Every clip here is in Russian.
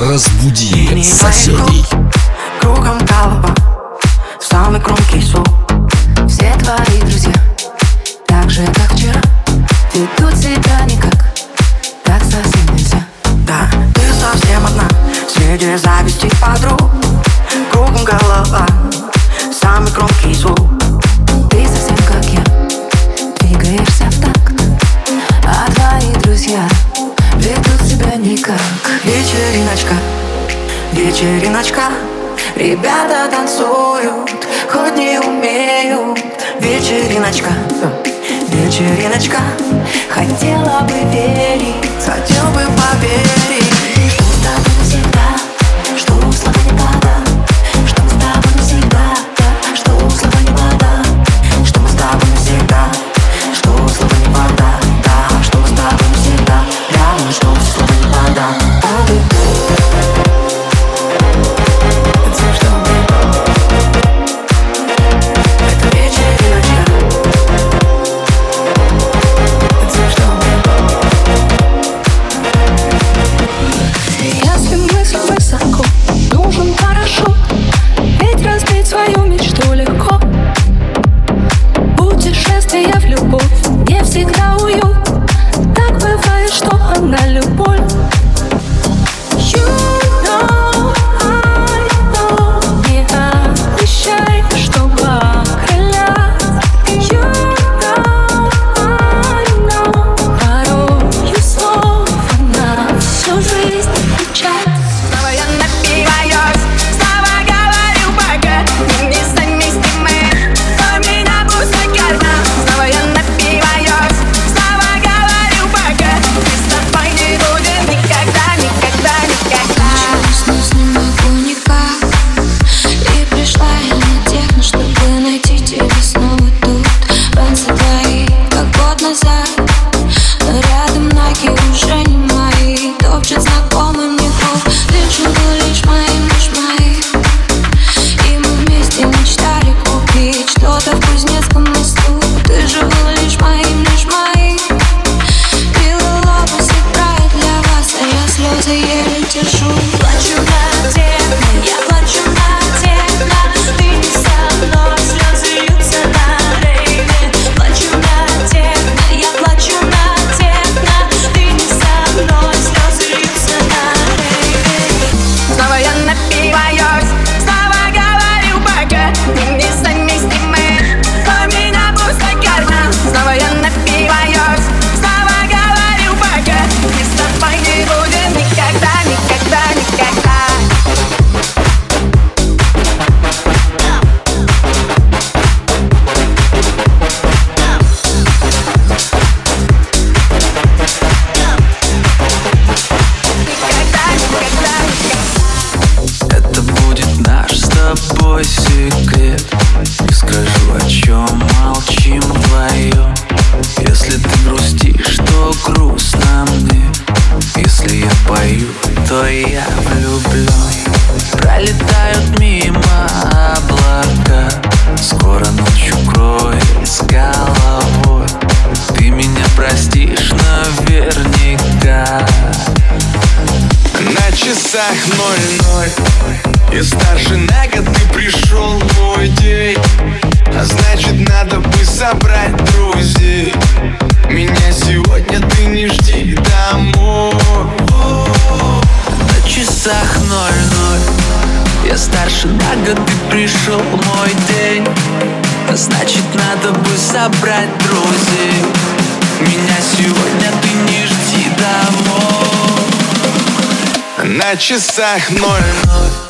Разбуди соседей. Кругом голова, самый громкий звук. Все твои друзья одиночка Ребята танцуют, хоть не умеют. Вечериночка, вечериночка. Хотела бы верить, хотел бы поверить. собрать друзей. Меня сегодня ты не жди домой. На часах ноль-ноль. Я старше на год и пришел мой день. А Значит надо бы собрать друзей. Меня сегодня ты не жди домой. На часах ноль-ноль.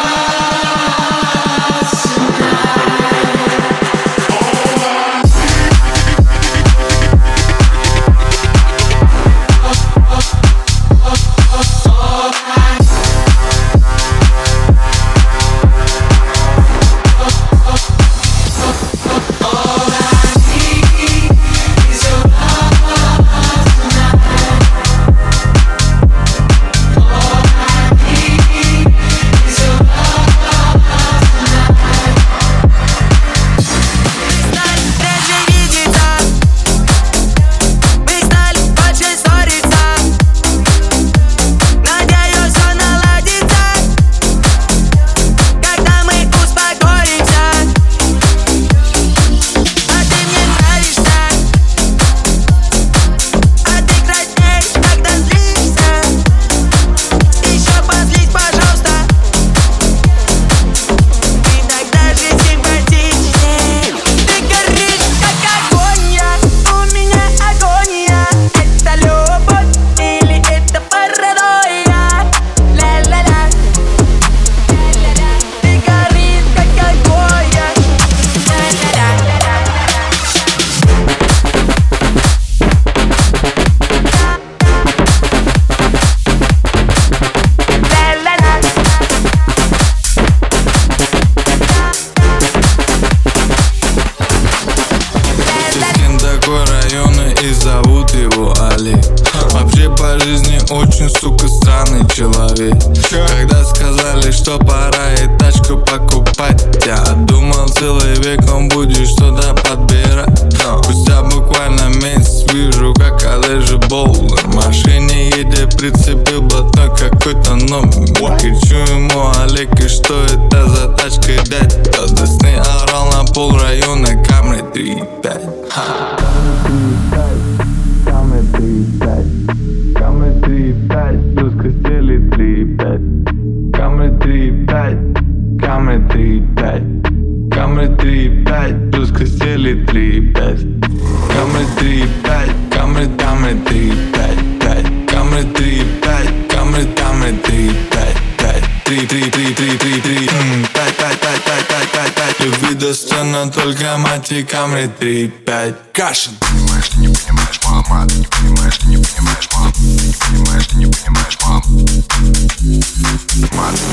только матикам камри 3, 5 Кашин понимаешь, ты не понимаешь, мама Ты не понимаешь, ты не понимаешь, мам Ты не понимаешь, ты не понимаешь, мам Мам, ты не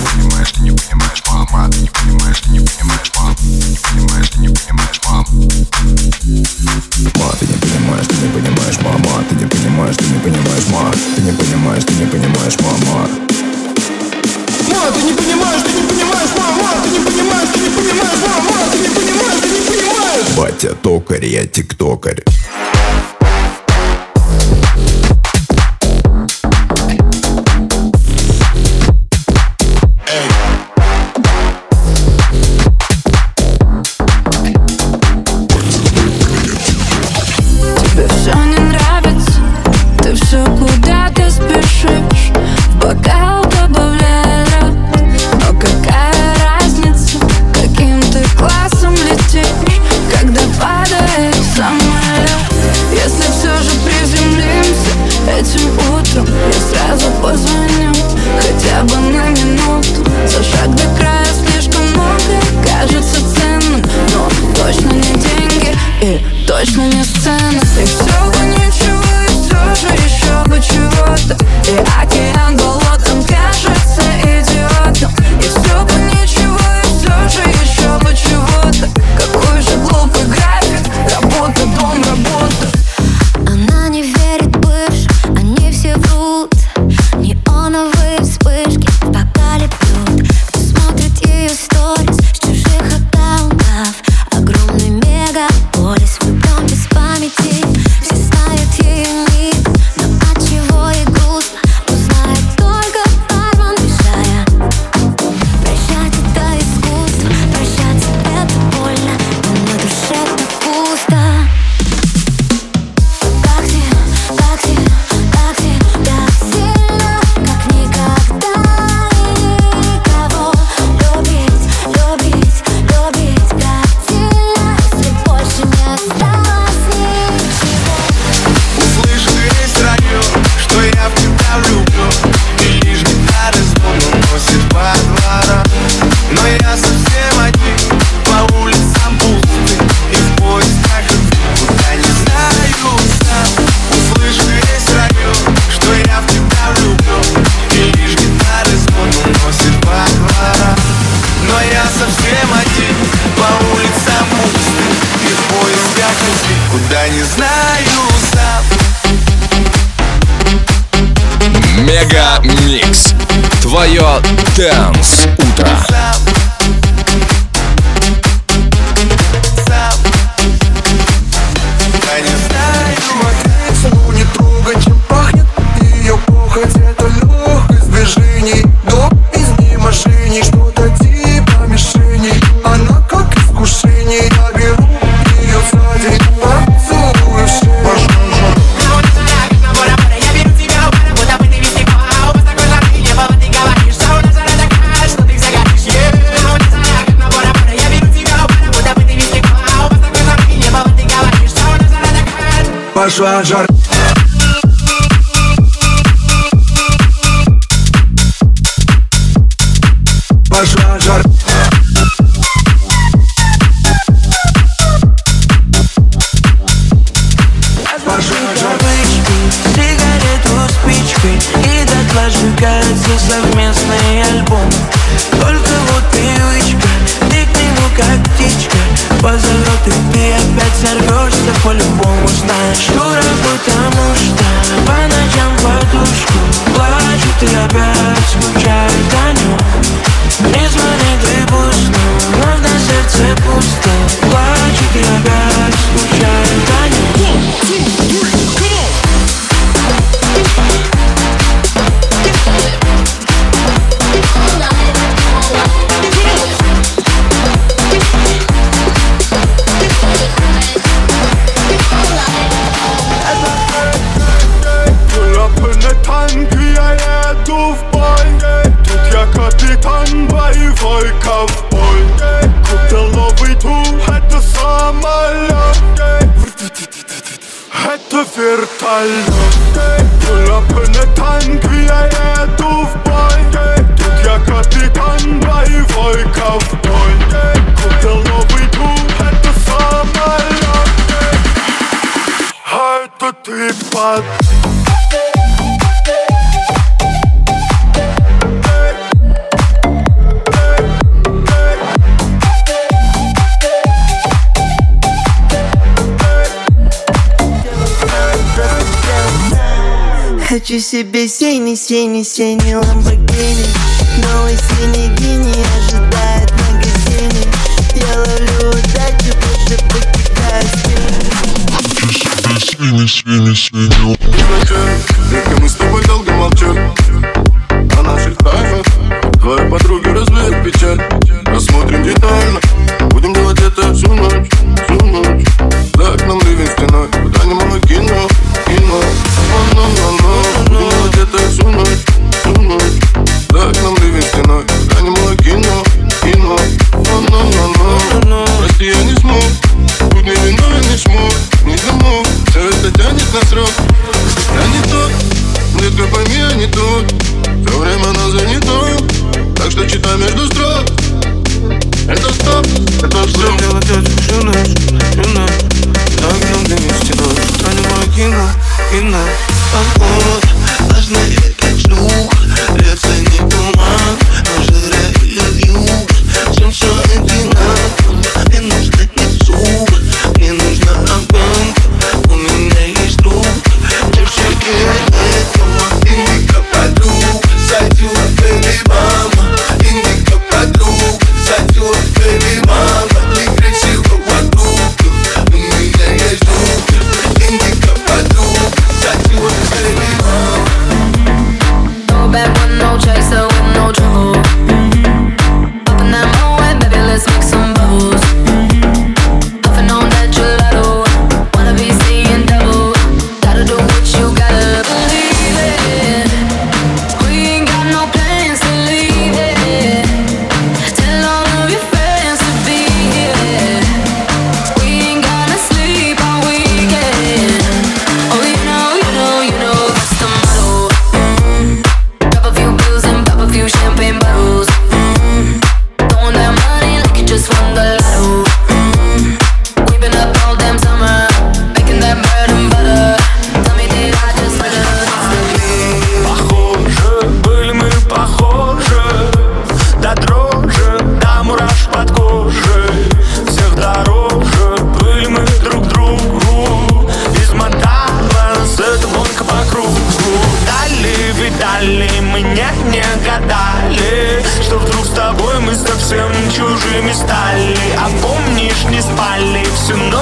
понимаешь, ты не понимаешь, мама Ты не понимаешь, ты не понимаешь, мам Ты не понимаешь, ты не понимаешь, мам Ма, ты не понимаешь, ты не понимаешь, мама Ты не понимаешь, ты не понимаешь, ма Ты не понимаешь, ты не понимаешь, мама ты не понимаешь, Батя токарь, я тиктокарь. soir, j'arrive. себе синий, синий, синий Lamborghini. Новый синий гений ожидает в магазине. Я ловлю удачу, больше покидаю. Спину Синий, синий, синий. Ламборгини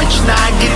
ночь на гитаре